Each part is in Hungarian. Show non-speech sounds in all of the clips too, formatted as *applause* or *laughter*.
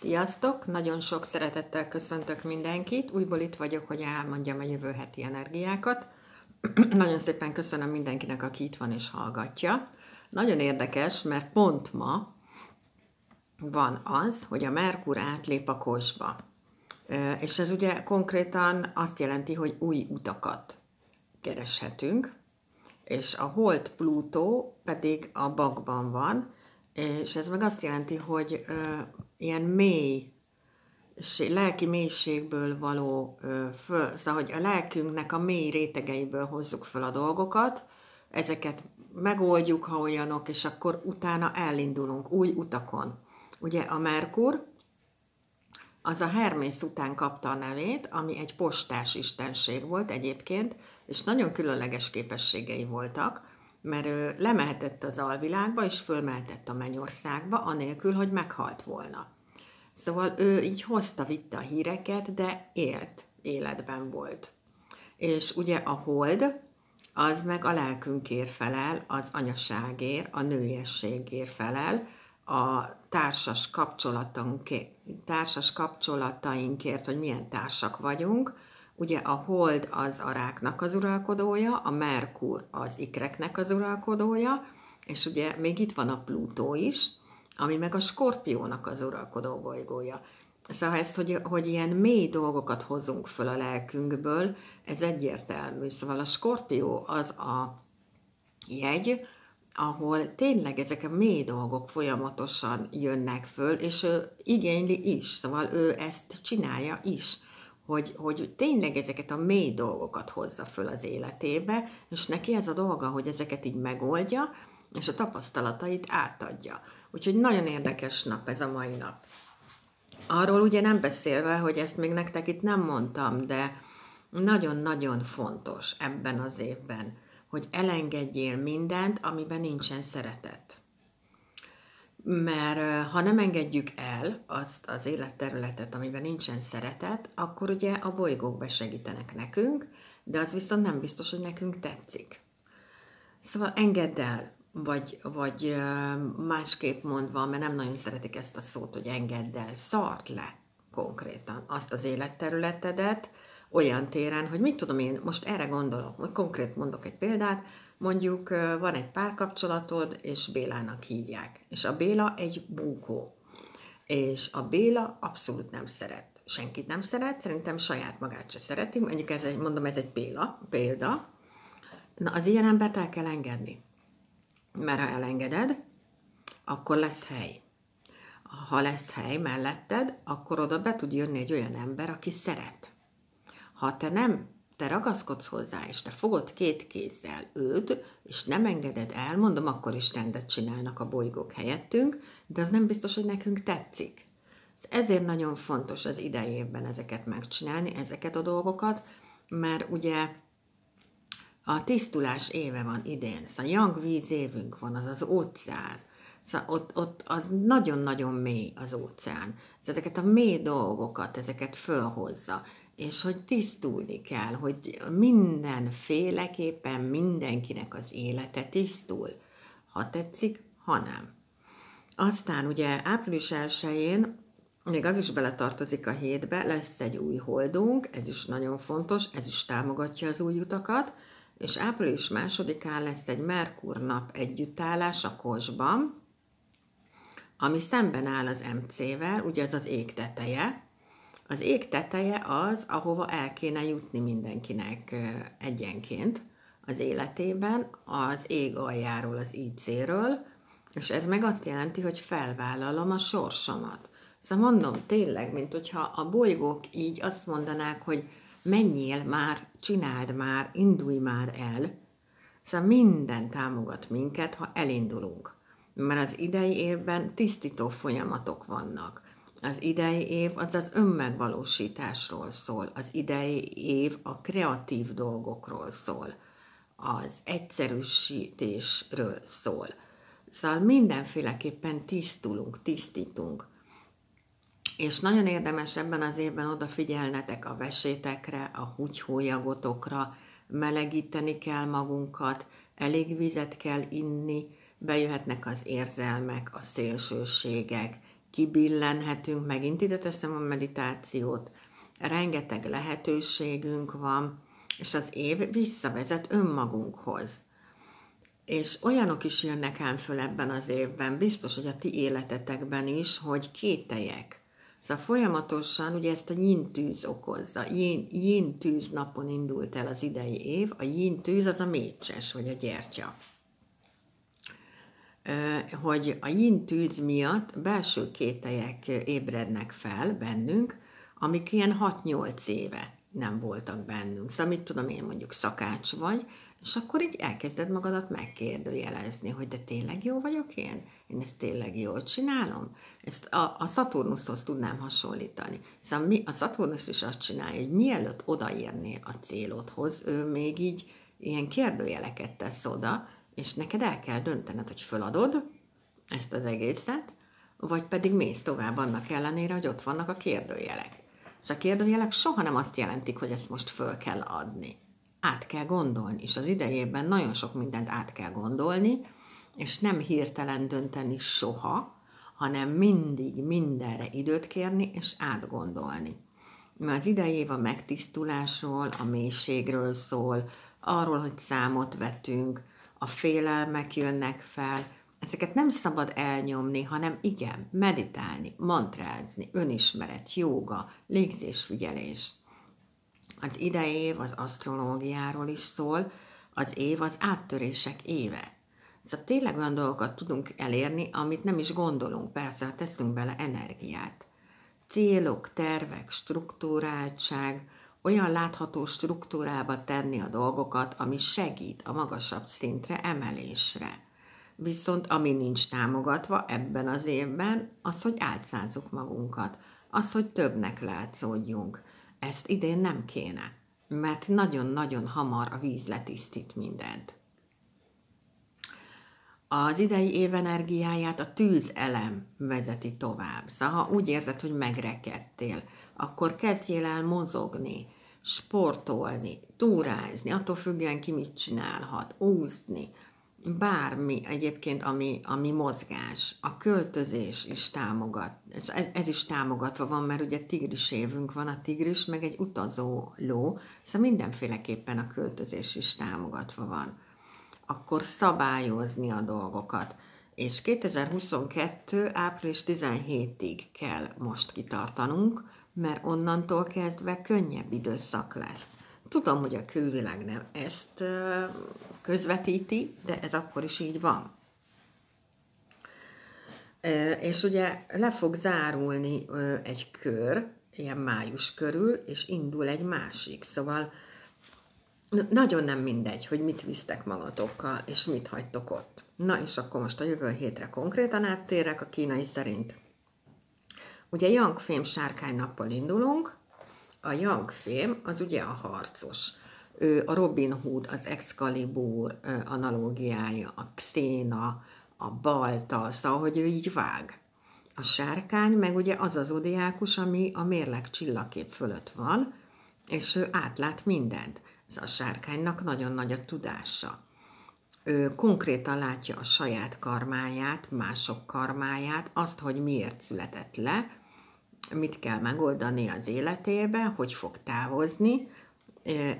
Sziasztok! Nagyon sok szeretettel köszöntök mindenkit. Újból itt vagyok, hogy elmondjam a jövő heti energiákat. *clears throat* Nagyon szépen köszönöm mindenkinek, aki itt van és hallgatja. Nagyon érdekes, mert pont ma van az, hogy a Merkur átlép a kosba. És ez ugye konkrétan azt jelenti, hogy új utakat kereshetünk, és a Hold Plutó pedig a bakban van, és ez meg azt jelenti, hogy ilyen mély, lelki mélységből való föl, szóval, hogy a lelkünknek a mély rétegeiből hozzuk föl a dolgokat, ezeket megoldjuk, ha olyanok, és akkor utána elindulunk új utakon. Ugye a Merkur, az a Hermész után kapta a nevét, ami egy postás istenség volt egyébként, és nagyon különleges képességei voltak, mert ő lemehetett az alvilágba, és fölmehetett a mennyországba, anélkül, hogy meghalt volna. Szóval ő így hozta, vitte a híreket, de élt, életben volt. És ugye a hold, az meg a lelkünkért felel, az anyaságért, a nőiességért felel, a társas, társas kapcsolatainkért, hogy milyen társak vagyunk, Ugye a hold az a ráknak az uralkodója, a Merkur az ikreknek az uralkodója, és ugye még itt van a Plutó is, ami meg a Skorpiónak az uralkodó bolygója. Szóval ezt, hogy, hogy ilyen mély dolgokat hozunk föl a lelkünkből, ez egyértelmű. Szóval a Skorpió az a jegy, ahol tényleg ezek a mély dolgok folyamatosan jönnek föl, és ő igényli is, szóval ő ezt csinálja is hogy, hogy tényleg ezeket a mély dolgokat hozza föl az életébe, és neki ez a dolga, hogy ezeket így megoldja, és a tapasztalatait átadja. Úgyhogy nagyon érdekes nap ez a mai nap. Arról ugye nem beszélve, hogy ezt még nektek itt nem mondtam, de nagyon-nagyon fontos ebben az évben, hogy elengedjél mindent, amiben nincsen szeretet mert ha nem engedjük el azt az életterületet, amiben nincsen szeretet, akkor ugye a bolygók besegítenek nekünk, de az viszont nem biztos, hogy nekünk tetszik. Szóval engedd el, vagy, vagy másképp mondva, mert nem nagyon szeretik ezt a szót, hogy engedd el, szart le konkrétan azt az életterületedet olyan téren, hogy mit tudom én, most erre gondolok, hogy konkrét mondok egy példát, Mondjuk van egy párkapcsolatod, és Bélának hívják. És a Béla egy búkó. És a Béla abszolút nem szeret. Senkit nem szeret, szerintem saját magát se szereti. Mondjuk ez egy, mondom, ez egy péla, példa. Na, az ilyen embert el kell engedni. Mert ha elengeded, akkor lesz hely. Ha lesz hely melletted, akkor oda be tud jönni egy olyan ember, aki szeret. Ha te nem te ragaszkodsz hozzá, és te fogod két kézzel őt, és nem engeded el, mondom, akkor is rendet csinálnak a bolygók helyettünk, de az nem biztos, hogy nekünk tetszik. Ezért nagyon fontos az idejében ezeket megcsinálni, ezeket a dolgokat, mert ugye a tisztulás éve van idén, szóval Yang víz évünk van, az az óceán, Szóval ott, ott az nagyon-nagyon mély az óceán. Szóval ezeket a mély dolgokat, ezeket fölhozza és hogy tisztulni kell, hogy mindenféleképpen mindenkinek az élete tisztul, ha tetszik, ha nem. Aztán ugye április 1-én, még az is beletartozik a hétbe, lesz egy új holdunk, ez is nagyon fontos, ez is támogatja az új utakat, és április másodikán lesz egy Merkur nap együttállás a Kosban, ami szemben áll az MC-vel, ugye ez az ég teteje, az ég teteje az, ahova el kéne jutni mindenkinek egyenként az életében, az ég aljáról, az IC-ről, és ez meg azt jelenti, hogy felvállalom a sorsomat. Szóval mondom, tényleg, mint hogyha a bolygók így azt mondanák, hogy menjél már, csináld már, indulj már el. Szóval minden támogat minket, ha elindulunk. Mert az idei évben tisztító folyamatok vannak. Az idei év az az önmegvalósításról szól, az idei év a kreatív dolgokról szól, az egyszerűsítésről szól. Szóval mindenféleképpen tisztulunk, tisztítunk. És nagyon érdemes ebben az évben odafigyelnetek a vesétekre, a húgyhólyagotokra, melegíteni kell magunkat, elég vizet kell inni, bejöhetnek az érzelmek, a szélsőségek, kibillenhetünk, megint ide teszem a meditációt, rengeteg lehetőségünk van, és az év visszavezet önmagunkhoz. És olyanok is jönnek ám föl ebben az évben, biztos, hogy a ti életetekben is, hogy kételyek. Szóval folyamatosan ugye ezt a tűz okozza. Yin, tűz napon indult el az idei év, a tűz az a mécses, vagy a gyertya. Hogy a tűz miatt belső kételyek ébrednek fel bennünk, amik ilyen 6-8 éve nem voltak bennünk. Szóval mit tudom én, mondjuk szakács vagy, és akkor így elkezded magadat megkérdőjelezni, hogy de tényleg jó vagyok én? Én ezt tényleg jól csinálom? Ezt a, a Szaturnuszhoz tudnám hasonlítani. Szóval mi, a Szaturnusz is azt csinálja, hogy mielőtt odaérnél a célodhoz, ő még így ilyen kérdőjeleket tesz oda, és neked el kell döntened, hogy föladod ezt az egészet, vagy pedig mész tovább annak ellenére, hogy ott vannak a kérdőjelek. És a kérdőjelek soha nem azt jelentik, hogy ezt most föl kell adni. Át kell gondolni, és az idejében nagyon sok mindent át kell gondolni, és nem hirtelen dönteni soha, hanem mindig mindenre időt kérni és átgondolni. Mert az idejév a megtisztulásról, a mélységről szól, arról, hogy számot vetünk, a félelmek jönnek fel, Ezeket nem szabad elnyomni, hanem igen, meditálni, mantrázni, önismeret, jóga, légzésfigyelés. Az idejév az asztrológiáról is szól, az év az áttörések éve. Szóval tényleg olyan dolgokat tudunk elérni, amit nem is gondolunk, persze, ha teszünk bele energiát. Célok, tervek, struktúráltság, olyan látható struktúrába tenni a dolgokat, ami segít a magasabb szintre emelésre. Viszont ami nincs támogatva ebben az évben, az, hogy átszázzuk magunkat, az, hogy többnek látszódjunk. Ezt idén nem kéne, mert nagyon-nagyon hamar a víz letisztít mindent. Az idei év energiáját a tűzelem vezeti tovább. Szóval ha úgy érzed, hogy megrekedtél, akkor kezdjél el mozogni, sportolni, túrázni, attól függően ki mit csinálhat, úszni, bármi egyébként, ami, ami mozgás, a költözés is támogat, ez, ez is támogatva van, mert ugye tigris évünk van, a tigris meg egy utazó ló, szóval mindenféleképpen a költözés is támogatva van. Akkor szabályozni a dolgokat. És 2022. április 17-ig kell most kitartanunk, mert onnantól kezdve könnyebb időszak lesz. Tudom, hogy a külvilág nem ezt közvetíti, de ez akkor is így van. És ugye le fog zárulni egy kör, ilyen május körül, és indul egy másik. Szóval nagyon nem mindegy, hogy mit visztek magatokkal, és mit hagytok ott. Na, és akkor most a jövő hétre konkrétan áttérek a kínai szerint. Ugye Yang Fém sárkány nappal indulunk, a Young Fém az ugye a harcos. Ő a Robin Hood, az Excalibur analógiája, a Xena, a Balta, szóval, hogy ő így vág. A sárkány meg ugye az az odiákus, ami a mérleg csillagkép fölött van, és ő átlát mindent. Ez a sárkánynak nagyon nagy a tudása. Ő konkrétan látja a saját karmáját, mások karmáját, azt, hogy miért született le, mit kell megoldani az életébe, hogy fog távozni,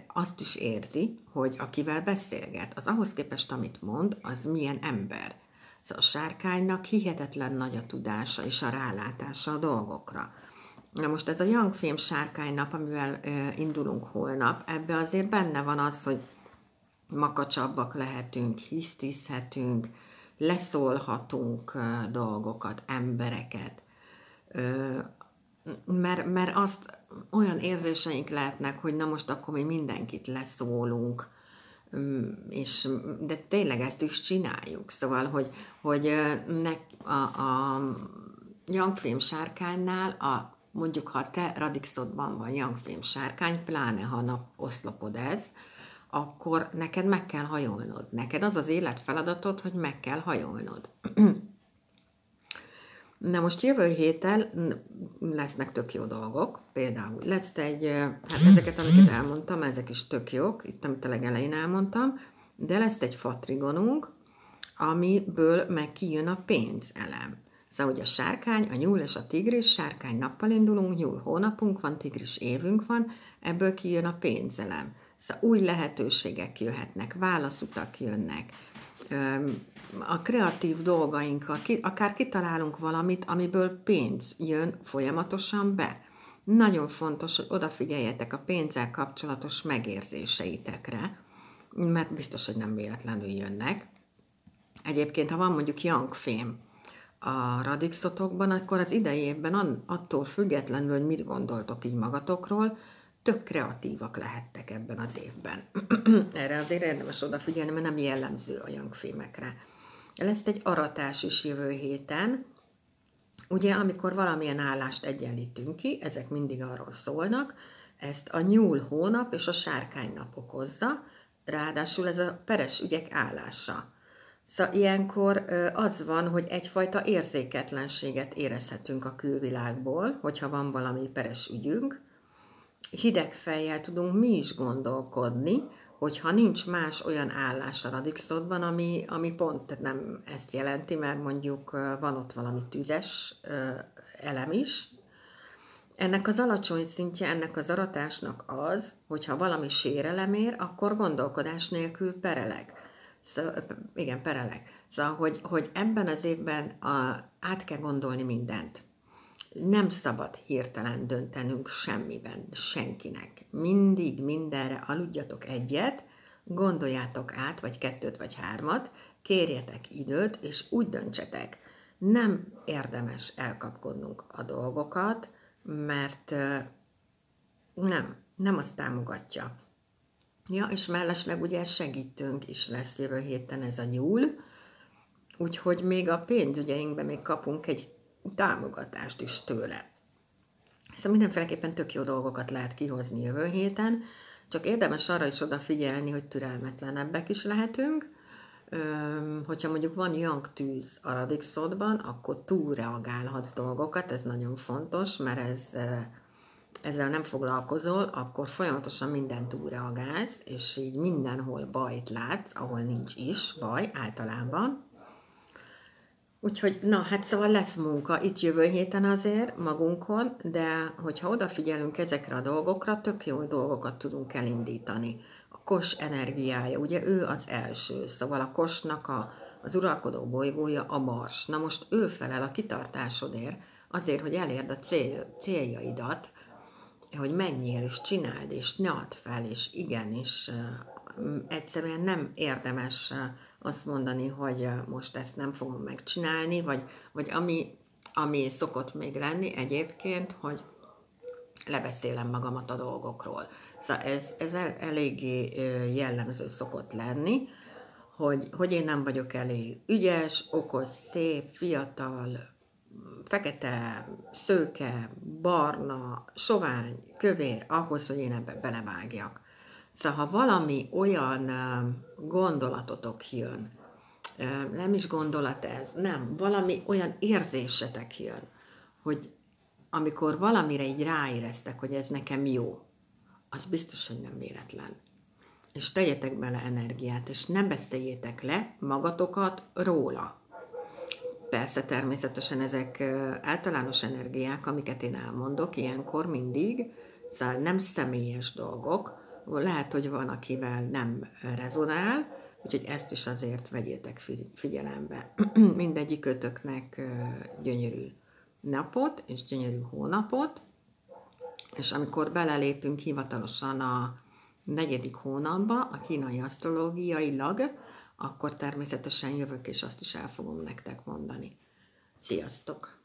azt is érzi, hogy akivel beszélget, az ahhoz képest, amit mond, az milyen ember. Szóval a sárkánynak hihetetlen nagy a tudása és a rálátása a dolgokra. Na most ez a Young Fame sárkány nap, amivel indulunk holnap, ebbe azért benne van az, hogy makacsabbak lehetünk, hisztizhetünk, leszólhatunk dolgokat, embereket, mert, mert azt olyan érzéseink lehetnek, hogy na most akkor mi mindenkit leszólunk, és, de tényleg ezt is csináljuk. Szóval, hogy, hogy ne, a, a Young sárkánynál, a, mondjuk ha te Radixodban van Young sárkány, pláne ha nap oszlopod ez, akkor neked meg kell hajolnod. Neked az az életfeladatod, hogy meg kell hajolnod. *clears throat* Na most jövő héten lesznek tök jó dolgok, például lesz egy, hát ezeket, amiket elmondtam, ezek is tök jók, itt amit a legelején elmondtam, de lesz egy fatrigonunk, amiből meg kijön a pénzelem. Szóval, hogy a sárkány, a nyúl és a tigris, sárkány nappal indulunk, nyúl hónapunk van, tigris évünk van, ebből kijön a pénzelem. Szóval új lehetőségek jöhetnek, válaszutak jönnek, a kreatív dolgainkkal, akár kitalálunk valamit, amiből pénz jön folyamatosan be. Nagyon fontos, hogy odafigyeljetek a pénzzel kapcsolatos megérzéseitekre, mert biztos, hogy nem véletlenül jönnek. Egyébként, ha van mondjuk young fém a radixotokban, akkor az idei évben attól függetlenül, hogy mit gondoltok így magatokról, tök kreatívak lehettek ebben az évben. *clears throat* Erre azért érdemes odafigyelni, mert nem jellemző a young fémekre. Lesz egy aratás is jövő héten, Ugye, amikor valamilyen állást egyenlítünk ki, ezek mindig arról szólnak, ezt a nyúl hónap és a sárkány nap okozza, ráadásul ez a peres ügyek állása. Szóval ilyenkor az van, hogy egyfajta érzéketlenséget érezhetünk a külvilágból, hogyha van valami peres ügyünk. Hideg fejjel tudunk mi is gondolkodni, hogyha nincs más olyan állás a radixodban, ami, ami pont nem ezt jelenti, mert mondjuk van ott valami tüzes elem is, ennek az alacsony szintje, ennek az aratásnak az, hogyha valami sérelem ér, akkor gondolkodás nélkül pereleg. Szóval, igen, pereleg. Szóval, hogy, hogy ebben az évben a, át kell gondolni mindent. Nem szabad hirtelen döntenünk semmiben, senkinek. Mindig mindenre aludjatok egyet, gondoljátok át, vagy kettőt, vagy hármat, kérjetek időt, és úgy döntsetek. Nem érdemes elkapkodnunk a dolgokat, mert nem, nem azt támogatja. Ja, és mellesleg ugye segítünk is lesz jövő héten ez a nyúl, úgyhogy még a pénzügyeinkben még kapunk egy támogatást is tőle. Szóval mindenféleképpen tök jó dolgokat lehet kihozni jövő héten, csak érdemes arra is odafigyelni, hogy türelmetlenebbek is lehetünk, hogyha mondjuk van young tűz a radixodban, akkor túlreagálhatsz dolgokat, ez nagyon fontos, mert ez, ezzel nem foglalkozol, akkor folyamatosan minden túlreagálsz, és így mindenhol bajt látsz, ahol nincs is baj általában, Úgyhogy, na, hát szóval lesz munka itt jövő héten azért magunkon, de hogyha odafigyelünk ezekre a dolgokra, tök jó dolgokat tudunk elindítani. A kos energiája, ugye ő az első, szóval a kosnak a, az uralkodó bolygója a Mars. Na most ő felel a kitartásodért, azért, hogy elérd a cél, céljaidat, hogy menjél és csináld, és ne add fel, és igenis, egyszerűen nem érdemes azt mondani, hogy most ezt nem fogom megcsinálni, vagy, vagy ami, ami szokott még lenni egyébként, hogy lebeszélem magamat a dolgokról. Szóval ez, ez eléggé jellemző szokott lenni, hogy, hogy én nem vagyok elég ügyes, okos, szép, fiatal, fekete, szőke, barna, sovány, kövér, ahhoz, hogy én ebbe belevágjak. Szóval, ha valami olyan gondolatotok jön, nem is gondolat ez, nem, valami olyan érzésetek jön, hogy amikor valamire így ráéreztek, hogy ez nekem jó, az biztos, hogy nem véletlen. És tegyetek bele energiát, és ne beszéljétek le magatokat róla. Persze természetesen ezek általános energiák, amiket én elmondok ilyenkor mindig, szóval nem személyes dolgok, lehet, hogy van, akivel nem rezonál, úgyhogy ezt is azért vegyétek figyelembe. *clears throat* Mindegyik kötöknek gyönyörű napot és gyönyörű hónapot, és amikor belelépünk hivatalosan a negyedik hónapba, a kínai asztrológiailag, akkor természetesen jövök, és azt is el fogom nektek mondani. Sziasztok!